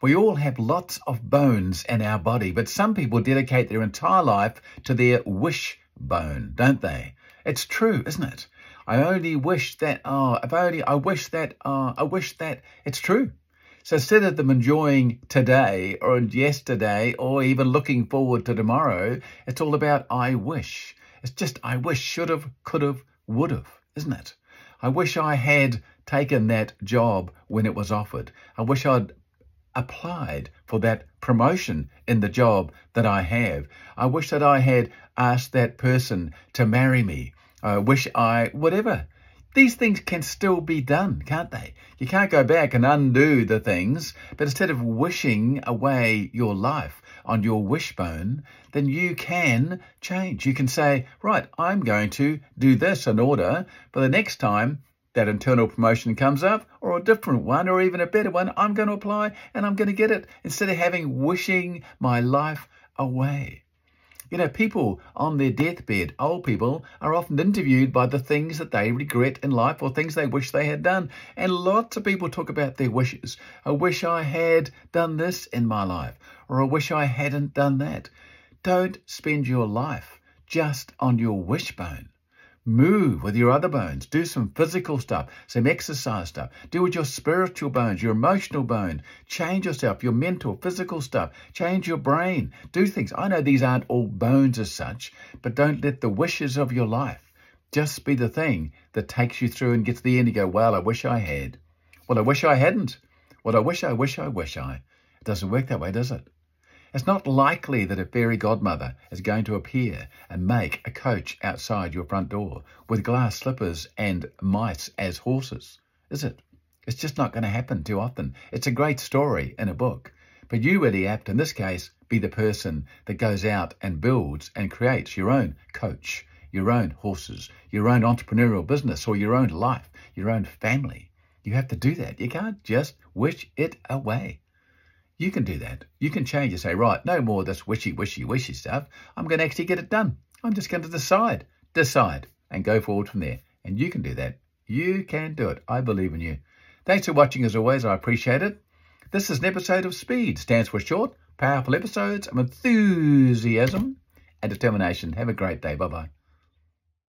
We all have lots of bones in our body, but some people dedicate their entire life to their wish bone, don't they? It's true, isn't it? I only wish that, oh, if only, I wish that, oh, I wish that. It's true. So instead of them enjoying today or yesterday or even looking forward to tomorrow, it's all about I wish. It's just I wish, should have, could have, would have, isn't it? I wish I had taken that job when it was offered. I wish I'd applied for that promotion in the job that I have. I wish that I had asked that person to marry me. I wish I, whatever. These things can still be done, can't they? You can't go back and undo the things, but instead of wishing away your life on your wishbone, then you can change. You can say, right, I'm going to do this in order for the next time that internal promotion comes up or a different one or even a better one, I'm going to apply and I'm going to get it instead of having wishing my life away. You know, people on their deathbed, old people, are often interviewed by the things that they regret in life or things they wish they had done. And lots of people talk about their wishes. I wish I had done this in my life, or I wish I hadn't done that. Don't spend your life just on your wishbone. Move with your other bones. Do some physical stuff, some exercise stuff. Deal with your spiritual bones, your emotional bones. Change yourself, your mental, physical stuff. Change your brain. Do things. I know these aren't all bones as such, but don't let the wishes of your life just be the thing that takes you through and gets to the end and go, well, I wish I had. Well, I wish I hadn't. Well, I wish, I wish, I wish I. It doesn't work that way, does it? It's not likely that a fairy godmother is going to appear and make a coach outside your front door with glass slippers and mice as horses, is it? It's just not going to happen too often. It's a great story in a book. But you have to, in this case, be the person that goes out and builds and creates your own coach, your own horses, your own entrepreneurial business, or your own life, your own family. You have to do that. You can't just wish it away. You can do that. You can change and say, right, no more this wishy, wishy, wishy stuff. I'm going to actually get it done. I'm just going to decide, decide, and go forward from there. And you can do that. You can do it. I believe in you. Thanks for watching as always. I appreciate it. This is an episode of Speed. Stands for short, powerful episodes of enthusiasm and determination. Have a great day. Bye bye.